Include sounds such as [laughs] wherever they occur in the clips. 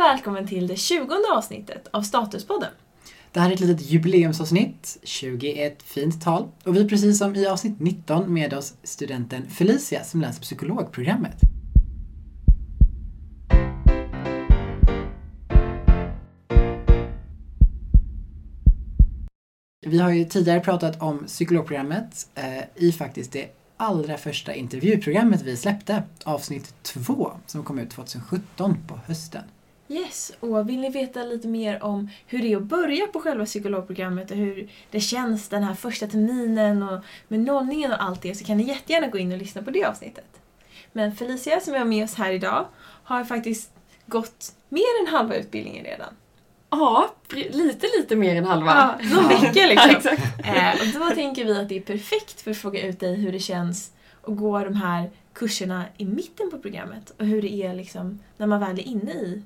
välkommen till det 20 avsnittet av Statuspodden. Det här är ett litet jubileumsavsnitt, 20 är ett fint tal. Och vi är precis som i avsnitt 19 med oss studenten Felicia som läser psykologprogrammet. Vi har ju tidigare pratat om psykologprogrammet eh, i faktiskt det allra första intervjuprogrammet vi släppte, avsnitt 2, som kom ut 2017 på hösten. Yes, och vill ni veta lite mer om hur det är att börja på själva psykologprogrammet och hur det känns den här första terminen och med nollningen och allt det så kan ni jättegärna gå in och lyssna på det avsnittet. Men Felicia som är med oss här idag har faktiskt gått mer än halva utbildningen redan. Ja, lite lite mer än halva. Ja, någon vecka liksom. [laughs] Ja, exakt. Eh, och då tänker vi att det är perfekt för att fråga ut dig hur det känns att gå de här kurserna i mitten på programmet och hur det är liksom när man väl är inne i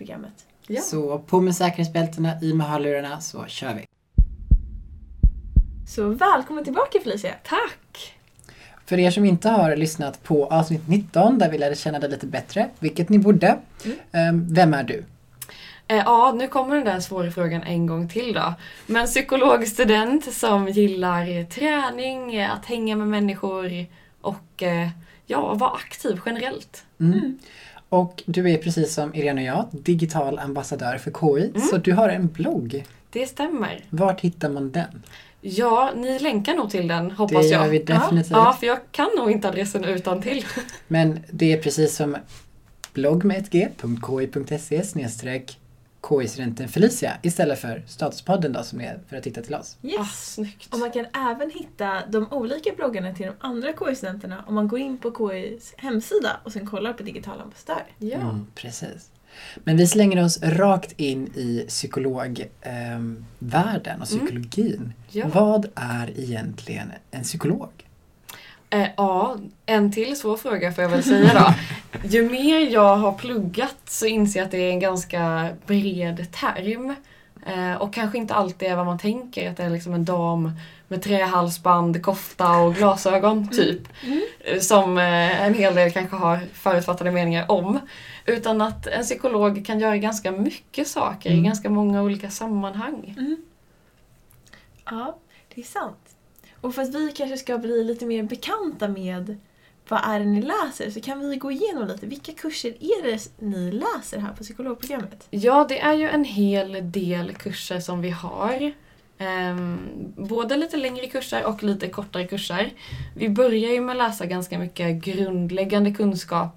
programmet. Ja. Så på med säkerhetsbältena, i med hörlurarna, så kör vi. Så välkommen tillbaka Felicia! Tack! För er som inte har lyssnat på avsnitt 19 där vi lärde känna dig lite bättre, vilket ni borde. Mm. eh, Vem är du? Eh, Ja, nu kommer den där svåra frågan en gång till då. Men psykologstudent som gillar träning, att hänga med människor och eh, ja, vara aktiv generellt. Mm. Och du är precis som Irene och jag, digital ambassadör för KI. Mm. Så du har en blogg. Det stämmer. Vart hittar man den? Ja, ni länkar nog till den hoppas det jag. gör vi definitivt. Ja, för jag kan nog inte adressen utan till. Men det är precis som blogg KI-studenten Felicia istället för Statuspodden då som är för att titta till oss. Ah, Yes! snyggt. Och man kan även hitta de olika bloggarna till de andra KI-studenterna om man går in på KIs hemsida och sen kollar på digital ambassadör. Ja. Mm, precis. Men vi slänger oss rakt in i psykologvärlden och psykologin. Ja. Vad är egentligen en psykolog? Eh, ja, en till svår fråga får jag väl säga då. [laughs] Ju mer jag har pluggat så inser jag att det är en ganska bred term. Eh, och kanske inte alltid är vad man tänker, att det är liksom en dam med trähalsband, kofta och glasögon typ. Eh, Som eh, en hel del kanske har förutfattade meningar om. Utan att en psykolog kan göra ganska mycket saker i Mm. ganska många olika sammanhang. Ja, det är sant. Och för att vi kanske ska bli lite mer bekanta med vad är det ni läser så kan vi gå igenom lite. Vilka kurser är det ni läser här på psykologprogrammet? Ja, det är ju en hel del kurser som vi har. Um, både lite längre kurser och lite kortare kurser. Vi börjar ju med att läsa ganska mycket grundläggande kunskap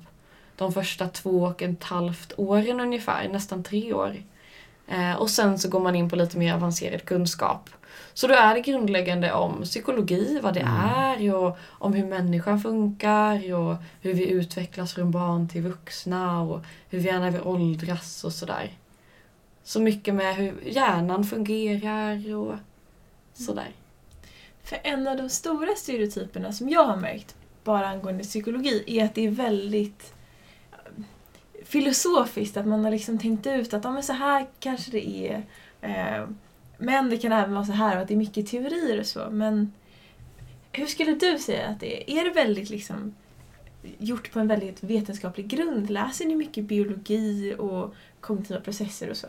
de första två och ett halvt åren ungefär, nästan tre år. Uh, och sen så går man in på lite mer avancerad kunskap. Så då är det grundläggande om psykologi, vad det är och om hur människan funkar och hur vi utvecklas från barn till vuxna och hur vi är när vi åldras och sådär. Så mycket med hur hjärnan fungerar och sådär. För en av de stora stereotyperna som jag har märkt bara angående psykologi är att det är väldigt eh, filosofiskt. Att man har liksom tänkt ut att ja, men så här kanske det är. Men det kan även vara så här att det är mycket teorier och så. Men hur skulle du säga att det är? Är det väldigt liksom gjort på en väldigt vetenskaplig grund? Läser ni mycket biologi och kognitiva processer och så?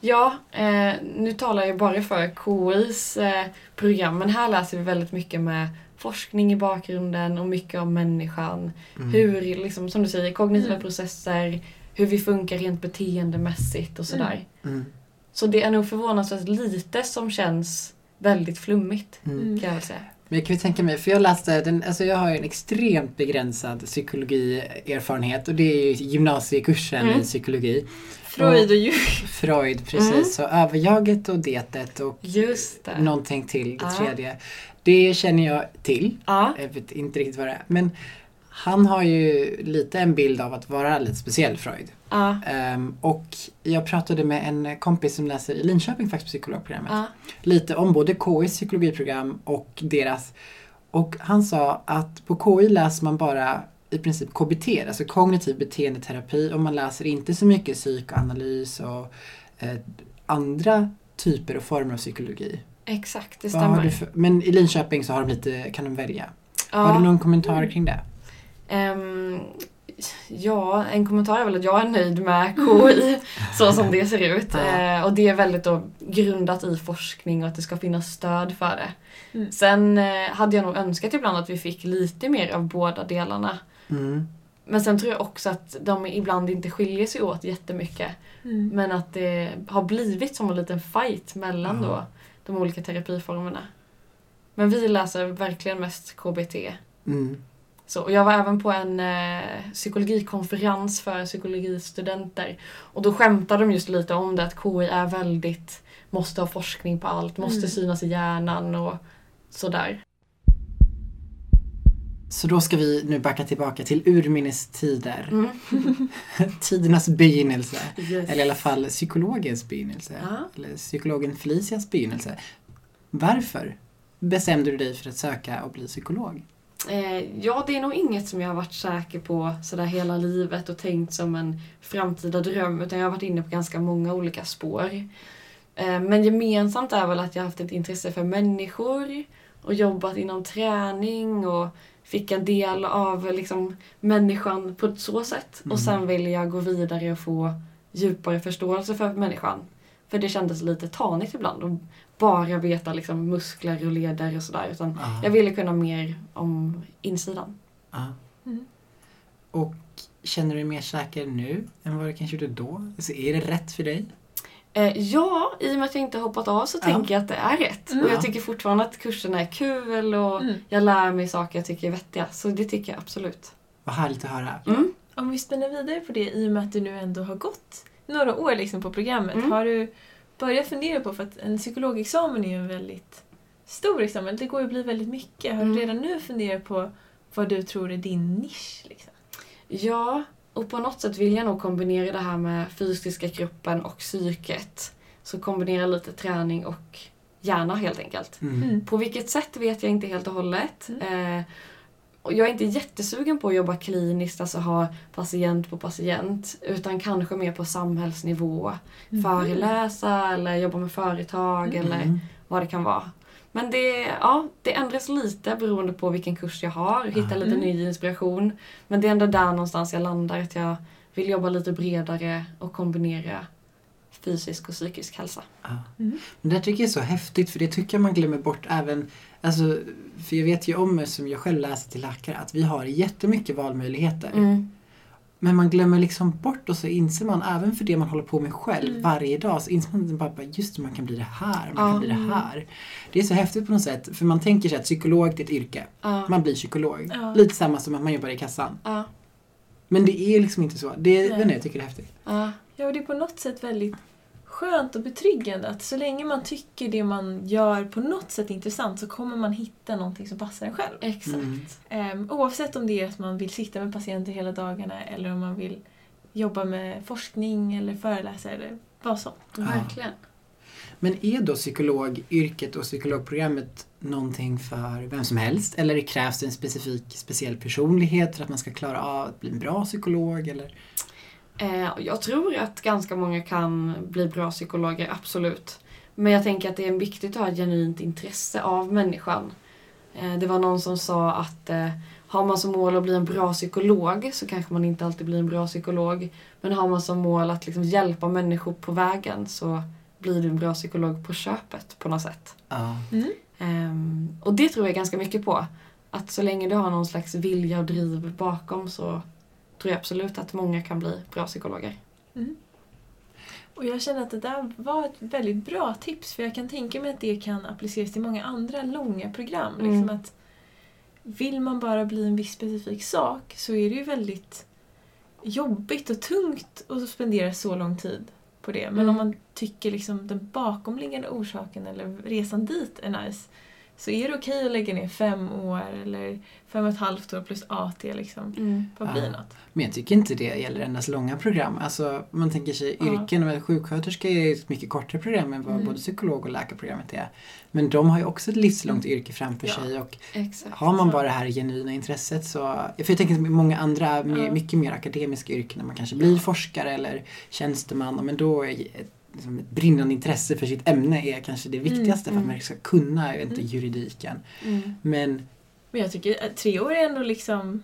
Ja, eh, nu talar jag bara för KIs eh, program, men här läser vi väldigt mycket med forskning i bakgrunden och mycket om människan. Hur, liksom, som du säger, kognitiva Mm. processer, hur vi funkar rent beteendemässigt och sådär. Mm. Så det är nog förvånansvärt lite som känns väldigt flummigt, Mm. kan jag väl säga. Men jag kan ju tänka mig, för jag läste, den, alltså jag har ju en extremt begränsad psykologierfarenhet och det är ju gymnasiekursen Mm. i psykologi. Freud och Jung. Freud, precis. Mm. Så överjaget och detet och Just det. någonting till, det Ja. tredje. Det känner jag till. Ja, Jag vet inte riktigt vad det är. Men han har ju lite en bild av att vara lite speciell, Freud. Ja, Ehm, och jag pratade med en kompis som läser i Linköping faktiskt psykologprogrammet. ja. Lite om både KIs psykologiprogram och deras. Och han sa att på KI läser man bara i princip KBT, alltså kognitiv beteendeterapi och man läser inte så mycket psykoanalys och eh, andra typer och former av psykologi. exakt, det stämmer. för, men i Linköping så har de lite, kan de välja. Ja. Har du någon kommentar kring det? Ehm, Ja, en kommentar är väl att jag är nöjd med KI så som det ser ut. Ja. Eh, och det är väldigt då grundat i forskning och att det ska finnas stöd för det. Mm. Sen eh, hade jag nog önskat ibland att vi fick lite mer av båda delarna. Mm. Men sen tror jag också att de ibland inte skiljer sig åt jättemycket. Mm. Men att det har blivit som en liten fight mellan Ja. då de olika terapiformerna. Men vi läser verkligen mest KBT. Mm. Så, och jag var även på en eh, psykologikonferens för psykologistudenter. Och då skämtade de just lite om det att KI är väldigt, måste ha forskning på allt, måste Mm. synas i hjärnan och sådär. Så då ska vi nu backa tillbaka till urminnes tider. Mm. [laughs] Tidernas begynnelse. Yes. Eller i alla fall psykologens begynnelse. Ja. Eller psykologen Felicias begynnelse. Varför bestämde du dig för att söka och bli psykolog? Eh, ja, det är nog inget som jag har varit säker på sådär hela livet och tänkt som en framtida dröm. Utan jag har varit inne på ganska många olika spår. Eh, men gemensamt är väl att jag har haft ett intresse för människor och jobbat inom träning och fick en del av liksom, människan på ett så sätt. Mm. Och sen ville jag gå vidare och få djupare förståelse för människan. För det kändes lite tanigt ibland att bara veta liksom, muskler och leder och sådär. Utan Ja. jag ville kunna mer om insidan. Ja. Mm. Och känner du dig mer säker nu än vad du kanske gjorde då? Alltså, är det rätt för dig? Eh, ja, i och med att jag inte har hoppat av så Ja. tänker jag att det är rätt. Mm. Och jag Ja. tycker fortfarande att kurserna är kul och Mm. jag lär mig saker jag tycker är vettiga. Så det tycker jag absolut. Vad härligt att höra. Mm. Om vi spänner vidare på det i och med att du nu ändå har gått några år liksom på programmet. Mm. Har du börjat fundera på, för att en psykologexamen är ju en väldigt stor examen, det går ju att bli väldigt mycket. Har Mm. du redan nu funderat på vad du tror är din nisch? Liksom? Ja, och på något sätt vill jag nog kombinera det här med fysiska kroppen och psyket. Så kombinera lite träning och hjärna helt enkelt. Mm. Mm. På vilket sätt vet jag inte helt och hållet. Mm. Eh, och jag är inte jättesugen på att jobba kliniskt, alltså ha patient på patient. Utan kanske mer på samhällsnivå. Mm. Föreläsa eller jobba med företag eller Mm. vad det kan vara. Men det, ja, det ändras lite beroende på vilken kurs jag har. Hitta lite Mm. ny inspiration. Men det är ändå där någonstans jag landar. Att jag vill jobba lite bredare och kombinera fysisk och psykisk hälsa. Ja. Mm. Men det här tycker jag är så häftigt för det tycker jag man glömmer bort även Alltså, för jag vet ju om, som jag själv läser till läkare, att vi har jättemycket valmöjligheter. Mm. Men man glömmer liksom bort och så inser man, även för det man håller på med själv Mm. varje dag, så inser man bara, just det, man kan bli det här, man Ja. kan bli det här. Det är så häftigt på något sätt, för man tänker sig att psykolog det är ett yrke. Man blir psykolog. Lite samma som att man jobbar i kassan. Men det är liksom inte så. Det är, ni, jag tycker det är häftigt. Ja. Ja, och det är på något sätt väldigt skönt och betryggande att så länge man tycker det man gör på något sätt är intressant så kommer man hitta någonting som passar en själv. Exakt. Mm. Ehm, oavsett om det är att man vill sitta med patienter hela dagarna eller om man vill jobba med forskning eller föreläsa eller vad som. Ja. Verkligen. Men är då psykologyrket och psykologprogrammet någonting för vem som helst? Eller krävs det en specifik, speciell personlighet för att man ska klara av att bli en bra psykolog? Eller? Eh, jag tror att ganska många kan bli bra psykologer, absolut. Men jag tänker att det är viktigt att ha ett genuint intresse av människan. Eh, det var någon som sa att eh, har man som mål att bli en bra psykolog så kanske man inte alltid blir en bra psykolog. Men har man som mål att liksom hjälpa människor på vägen så blir du en bra psykolog på köpet på något sätt. Mm. Ehm, och det tror jag ganska mycket på. Att så länge du har någon slags vilja och driv bakom så tror jag absolut att många kan bli bra psykologer. Och jag känner att det där var ett väldigt bra tips för jag kan tänka mig att det kan appliceras till många andra långa program. Mm. Liksom att vill man bara bli en viss specifik sak så är det ju väldigt jobbigt och tungt att spendera så lång tid på det. Men Mm. om man tycker liksom den bakomliggande orsaken eller resan dit är nice så är det okej att lägga ner fem år eller fem och ett halvt år plus AT liksom på att bli Ja. något. Men jag tycker inte det gäller endast långa program. Alltså, man tänker sig Ja. yrken, och sjuksköterska är ett mycket kortare program än vad Mm. både psykolog och läkarprogrammet är. Men de har ju också ett livslångt yrke framför Ja. sig och Exakt. har man bara det här genuina intresset så... För jag tänker att många andra, mer, Ja. mycket mer akademiska yrken, när man kanske blir forskare eller tjänsteman, men då är liksom ett brinnande intresse för sitt ämne är kanske det viktigaste för att Mm. man ska kunna, inte, Mm. juridiken. Mm. Men Men jag tycker att tre år är ändå liksom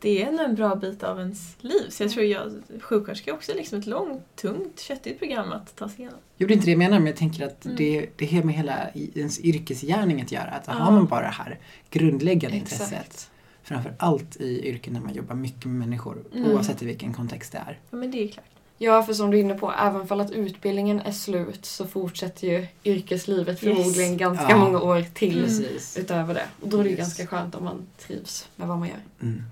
det är ändå en bra bit av ens liv. Så jag tror jag, sjuksköterska är också liksom ett långt, tungt, köttigt program att ta sig igenom. Jo, det är inte det jag menar, men jag tänker att Mm. det, det har med hela ens yrkesgärning att göra. Att Ja. har man bara det här grundläggande Exakt. intresset, framför allt i yrken där man jobbar mycket med människor, Mm. oavsett i vilken kontext det är. Ja men det är klart. Ja, för som du är inne på, även för att utbildningen är slut så fortsätter ju yrkeslivet Yes. förmodligen ganska Ja. många år till Mm. Precis. utöver det. Och då är det ju Yes. ganska skönt om man trivs med vad man gör. Mm.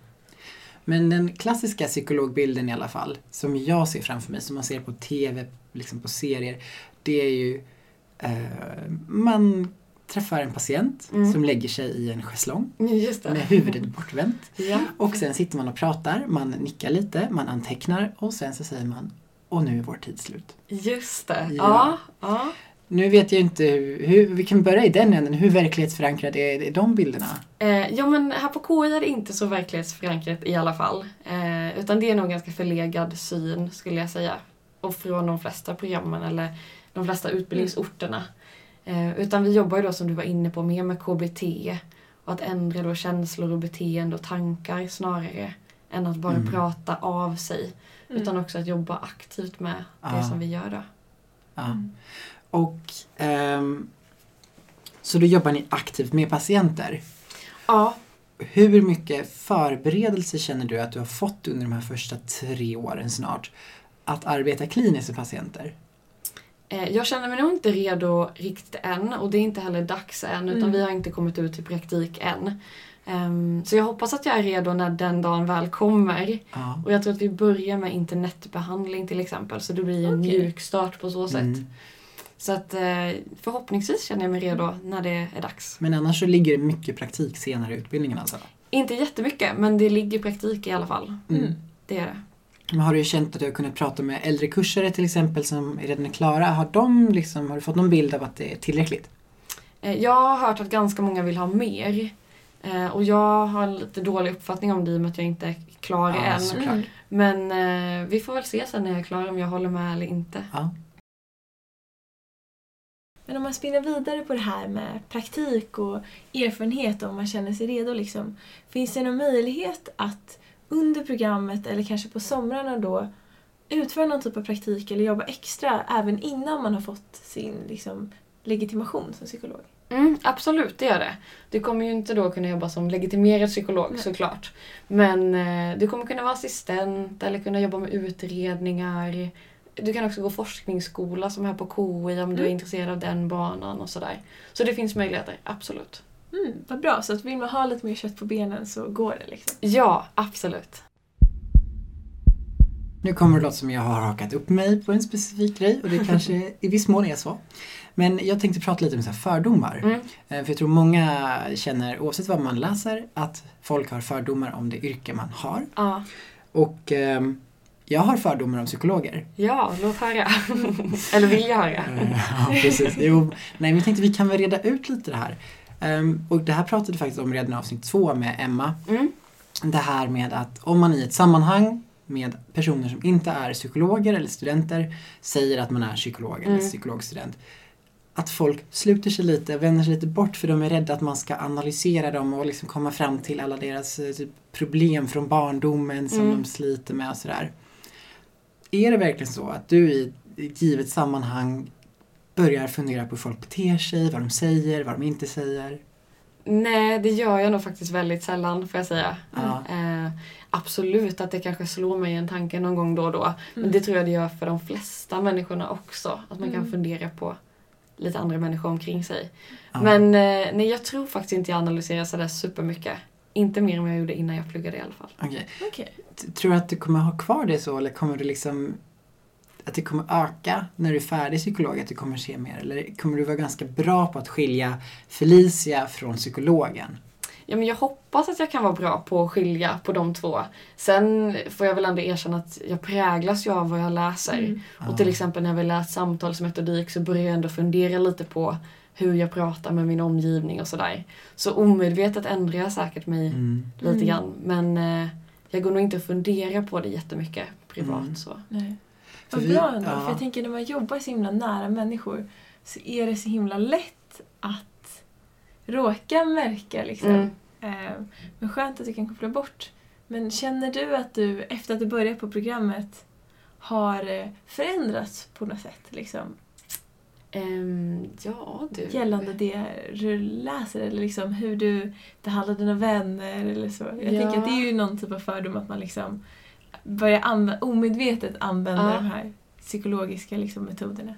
Men den klassiska psykologbilden i alla fall, som jag ser framför mig, som man ser på TV, liksom på serier, det är ju eh, man träffar en patient Mm. som lägger sig i en schäslong med huvudet bortvänt. Ja. Och sen sitter man och pratar, man nickar lite, man antecknar och sen så säger man och nu är vår tid slut. Just det. Ja. Ja. ja. Nu vet jag inte hur, hur vi kan börja i den änden, hur verklighetsförankrade är, är de bilderna? Eh, ja men här på KI är det inte så verklighetsförankrat i alla fall. Eh, utan det är nog en ganska förlegad syn skulle jag säga. Och från de flesta programmen eller de flesta utbildningsorterna. Eh, utan vi jobbar ju då som du var inne på mer med KBT. Och att ändra då känslor och beteende och tankar snarare än att bara Mm. prata av sig. Mm. Utan också att jobba aktivt med det Ja. som vi gör då. Ja. Mm. Och ehm, så då jobbar ni aktivt med patienter. Ja, Hur mycket förberedelse känner du att du har fått under de här första tre åren snart att arbeta kliniskt med patienter? Eh, Jag känner mig nog inte redo riktigt än och det är inte heller dags än utan Mm. vi har inte kommit ut i praktik än. Ehm, Så jag hoppas att jag är redo när den dagen väl kommer. Ja. Och jag tror att vi börjar med internetbehandling till exempel så det blir en Okej. mjuk start på så sätt. Mm. Så att eh, förhoppningsvis känner jag mig redo när det är dags. Men annars så ligger det mycket praktik senare i utbildningen alltså? Inte jättemycket men det ligger praktik i alla fall. Mm. Det är det. Men har du känt att du har kunnat prata med äldre kursare till exempel som redan är klara? Har, de liksom, har du fått någon bild av att det är tillräckligt? Eh, Jag har hört att ganska många vill ha mer. Eh, Och jag har en lite dålig uppfattning om det i och med att jag inte är klar Ja, än. såklart. Men eh, vi får väl se sen när jag är klar om jag håller med eller inte. Ja. Men om man spinner vidare på det här med praktik och erfarenhet och om man känner sig redo liksom. Finns det någon möjlighet att under programmet eller kanske på somrarna då utföra någon typ av praktik eller jobba extra även innan man har fått sin liksom, legitimation som psykolog? Mm, absolut, det gör det. Du kommer ju inte då kunna jobba som legitimerad psykolog Nej. såklart. Men eh, du kommer kunna vara assistent eller kunna jobba med utredningar. Du kan också gå forskningsskola som är på KI om du är Mm. intresserad av den banan och sådär. Så det finns möjligheter, absolut. Mm, vad bra, så att vill man ha lite mer kött på benen så går det liksom. Ja, absolut. Nu kommer det låta som jag har hakat upp mig på en specifik grej och det kanske [laughs] i viss mån är så. Men jag tänkte prata lite om så här fördomar. Mm. Eh, För jag tror många känner, oavsett vad man läser, att folk har fördomar om det yrke man har. Ja, Och ehm, jag har fördomar om psykologer. ja låt höra. [laughs] eller vill jag höra? Eh, [laughs] ja, precis. Jo, nej, men jag tänkte vi kan väl reda ut lite det här. Ehm, och det här pratade vi faktiskt om redan i avsnitt två med Emma. Mm. Det här med att om man i ett sammanhang med personer som inte är psykologer eller studenter säger att man är psykolog eller Mm. psykologstudent. Att folk sluter sig lite, vänder sig lite bort för de är rädda att man ska analysera dem och liksom komma fram till alla deras eh, typ, problem från barndomen som Mm. de sliter med och sådär. Är det verkligen så att du i ett givet sammanhang börjar fundera på hur folk beter sig, vad de säger, vad de inte säger? Nej, det gör jag nog faktiskt väldigt sällan får jag säga. Ja. Eh, absolut att det kanske slår mig en tanke någon gång då och då. Men Mm. det tror jag det gör för de flesta människorna också. Att man kan Mm. fundera på lite andra människor omkring sig. Ja. Men eh, nej, jag tror faktiskt inte jag analyserar sådär supermycket. Inte mer än vad jag gjorde innan jag pluggade i alla fall. Okej. T- Tror du att du kommer ha kvar det så eller kommer du liksom att det kommer öka när du är färdig psykolog, att du kommer se mer? Eller kommer du vara ganska bra på att skilja Felicia från psykologen? Ja, men jag hoppas att jag kan vara bra på att skilja på de två. Sen får jag väl ändå erkänna att jag präglas ju av vad jag läser. Mm. Och till exempel när vi läst samtalsmetodik så börjar jag ändå fundera lite på hur jag pratar med min omgivning och sådär. Så omedvetet ändrar jag säkert mig Mm. lite Mm. grann. Men eh, jag går nog inte att fundera på det jättemycket privat. Mm. Så. Nej. Vad vi- bra ändå, ja. för jag tänker när man jobbar så himla nära människor så är det så himla lätt att råka märka liksom. Mm. Eh, men skönt att du kan koppla bort Men känner du att du, efter att du började på programmet, har eh, förändrats på något sätt? Liksom, Ehm, ja, du. gällande det du läser eller liksom hur du behandlar dina vänner eller så. Jag Ja. tänker att det är ju någon typ av fördom att man liksom börjar anvä- omedvetet använda de här psykologiska liksom, metoderna.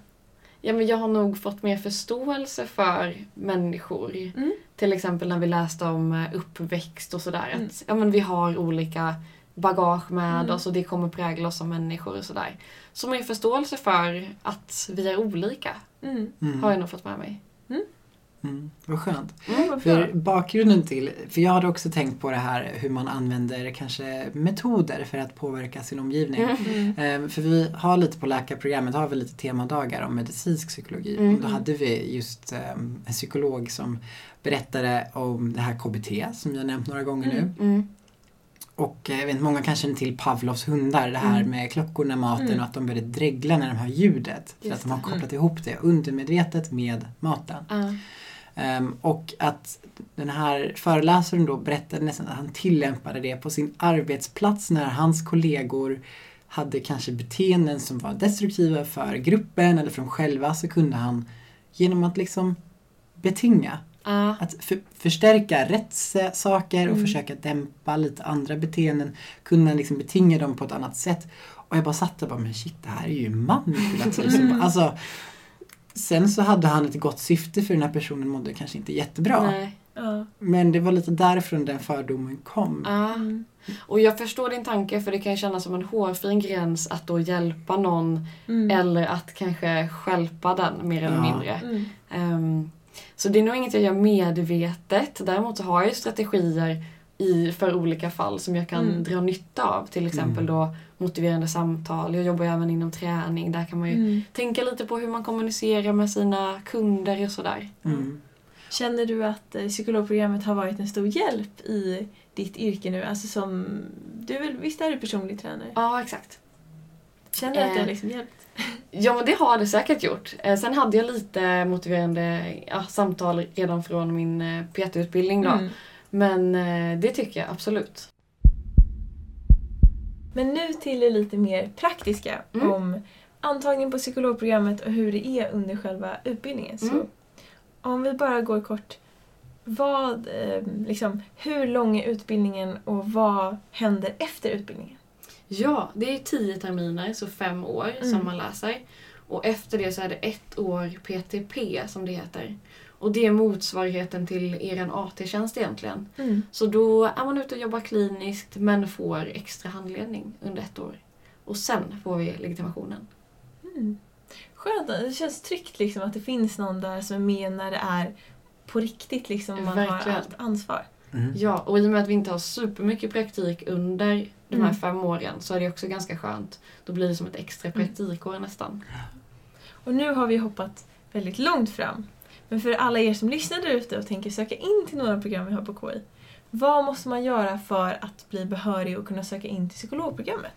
Ja, men jag har nog fått mer förståelse för människor. Mm. Till exempel när vi läste om eh, uppväxt och sådär. Mm. Att ja, men vi har olika bagage med Mm. oss och det kommer prägla oss som människor och sådär. Så mer förståelse för att vi är olika. Mm. har jag nog fått med mig. Mm. Vad skönt. Mm. För bakgrunden till, för jag hade också tänkt på det här hur man använder kanske metoder för att påverka sin omgivning. Mm. Mm. Ehm, För vi har lite på läkarprogrammet har vi lite temadagar om medicinsk psykologi. Mm. Då hade vi just ehm, en psykolog som berättade om det här KBT som jag nämnt några gånger Mm. nu. Mm. Och eh, jag vet, många kanske känner till Pavlovs hundar, det här Mm. med klockorna, maten Mm. och att de börjar dregla när de hör ljudet. För Just att de har det. kopplat ihop det undermedvetet med maten. Ja. Ehm, och att den här föreläsaren då berättade nästan att han tillämpade det på sin arbetsplats när hans kollegor hade kanske beteenden som var destruktiva för gruppen eller för dem själva så kunde han genom att liksom betinga, Ja. att för, förstärka rätt sa- saker och Mm. försöka dämpa lite andra beteenden, kunna liksom betinga dem på ett annat sätt. Och jag bara satt och bara, men shit det här är ju manipulativt. Mm. Alltså, sen så hade han ett gott syfte för den här personen mådde kanske inte jättebra. Nej. Ja. Men det var lite därifrån den fördomen kom. Ja. Mm. Och jag förstår din tanke för det kan kännas som en hårfin gräns att då hjälpa någon Mm. eller att kanske skälpa den mer eller Ja. mindre. Mm. Ehm, så det är nog inget jag gör medvetet. Däremot så har jag ju strategier i, för olika fall som jag kan Mm. dra nytta av. Till exempel Mm. då motiverande samtal. Jag jobbar ju även inom träning. Där kan man ju Mm. tänka lite på hur man kommunicerar med sina kunder och sådär. Mm. Känner du att eh, psykologprogrammet har varit en stor hjälp i ditt yrke nu? Alltså som, du är väl, visst är du personlig tränare? Ja, exakt. Känner du att det har Eh. liksom hjälpt? [laughs] Ja, men det har det säkert gjort. Eh, sen hade jag lite motiverande ja, samtal redan från min PT-utbildning då. Mm. Men eh, det tycker jag absolut. Men nu till det lite mer praktiska Mm. om antagning på psykologprogrammet och hur det är under själva utbildningen. Så Mm. om vi bara går kort. Vad, eh, liksom, hur lång är utbildningen och vad händer efter utbildningen? Ja, det är tio terminer, så fem år Mm. som man läser. Och efter det så är det ett år PTP som det heter. Och det är motsvarigheten till er AT-tjänst egentligen. Mm. Så då är man ute och jobbar kliniskt men får extra handledning under ett år. Och sen får vi legitimationen. Mm. Skönt, det känns tryggt liksom att det finns någon där som är med när det är på riktigt liksom man har Verkligen. allt ansvar. Mm. Ja, och i och med att vi inte har supermycket praktik under de här Mm. fem åren så är det också ganska skönt. Då blir det som ett extra Mm. praktikår nästan. Och nu har vi hoppat väldigt långt fram. Men för alla er som lyssnar där ute och tänker söka in till några program vi har på KI. Vad måste man göra för att bli behörig och kunna söka in till psykologprogrammet?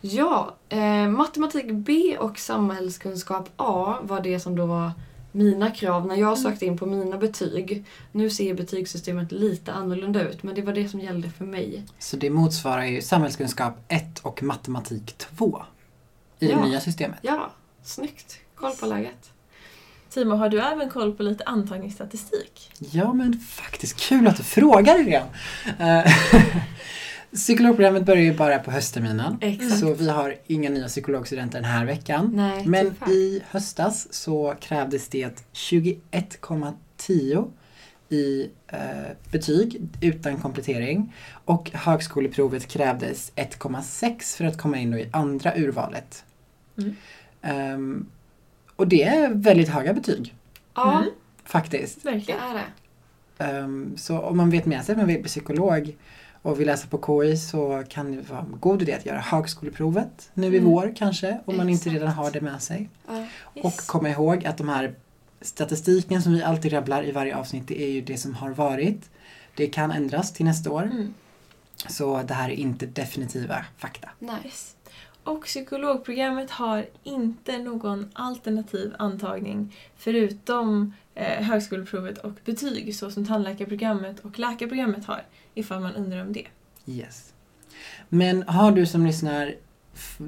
Ja, eh, matematik B och samhällskunskap A var det som då var mina krav när jag sökte in på mina betyg. Nu ser betygssystemet lite annorlunda ut men det var det som gällde för mig. Så det motsvarar ju samhällskunskap 1 och matematik 2 i Ja. det nya systemet. Ja, snyggt. Koll på läget. Timo, har du även koll på lite antagningsstatistik? Ja men faktiskt kul att du frågar igen. Eh, [laughs] Psykologprogrammet börjar ju bara på höstterminen. Exakt. Så vi har inga nya psykologstudenter den här veckan. Nej, Men i höstas så krävdes det 21,10 i eh, betyg utan komplettering. Och högskoleprovet krävdes 1,6 för att komma in i andra urvalet. Mm. Ehm, och det är väldigt höga betyg Ja, Mm. faktiskt. det Verkligen. är det. Ehm, så om man vet med sig att man vill bli psykolog och vill läsa på KI så kan det vara en god idé att göra högskoleprovet nu i Mm. vår kanske om man inte Exakt. redan har det med sig. Ja. Och komma ihåg att de här statistiken som vi alltid rabblar i varje avsnitt det är ju det som har varit. Det kan ändras till nästa år. Mm. Så det här är inte definitiva fakta. Nej. Och psykologprogrammet har inte någon alternativ antagning förutom eh, högskoleprovet och betyg så som tandläkarprogrammet och läkarprogrammet har ifall man undrar om det. Yes. Men har du som lyssnar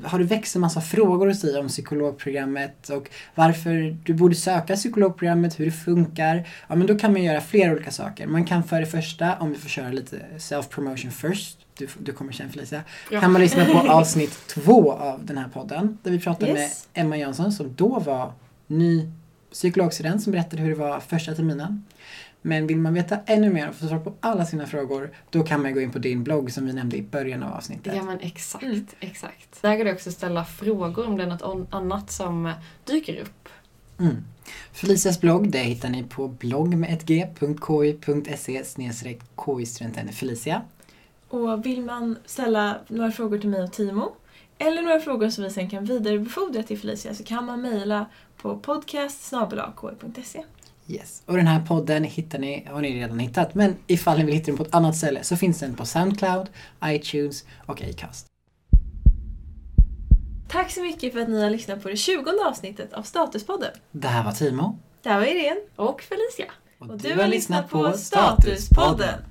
har du växt en massa frågor hos dig om psykologprogrammet och varför du borde söka psykologprogrammet, hur det funkar. Ja men då kan man göra flera olika saker. Man kan för det första, om vi får köra lite self-promotion first, du, du kommer känna Felicia, Ja. kan man lyssna på avsnitt två av den här podden. Där vi pratade Yes. med Emma Jönsson som då var ny psykologstudent som berättade hur det var första terminen. Men vill man veta ännu mer och få svar på alla sina frågor då kan man gå in på din blogg som vi nämnde i början av avsnittet. Ja men exakt, Mm. exakt. Där kan du också ställa frågor om det är något annat som eh, dyker upp. Mm. Felicias blogg det hittar ni på blogg med ett g.ki.se snedstreck ki-studenten Felicia. Och vill man ställa några frågor till mig och Timo eller några frågor som vi sen kan vidarebefordra till Felicia så kan man mejla på podcast.ki.se. Yes. Och den här podden hittar ni, har ni redan hittat, men ifall ni vill hitta den på ett annat ställe så finns den på Soundcloud, iTunes och Acast. Tack så mycket för att ni har lyssnat på det 20 avsnittet av Statuspodden. Det här var Timo. Det här var Irene. Och Felicia. Och du har lyssnat på Statuspodden.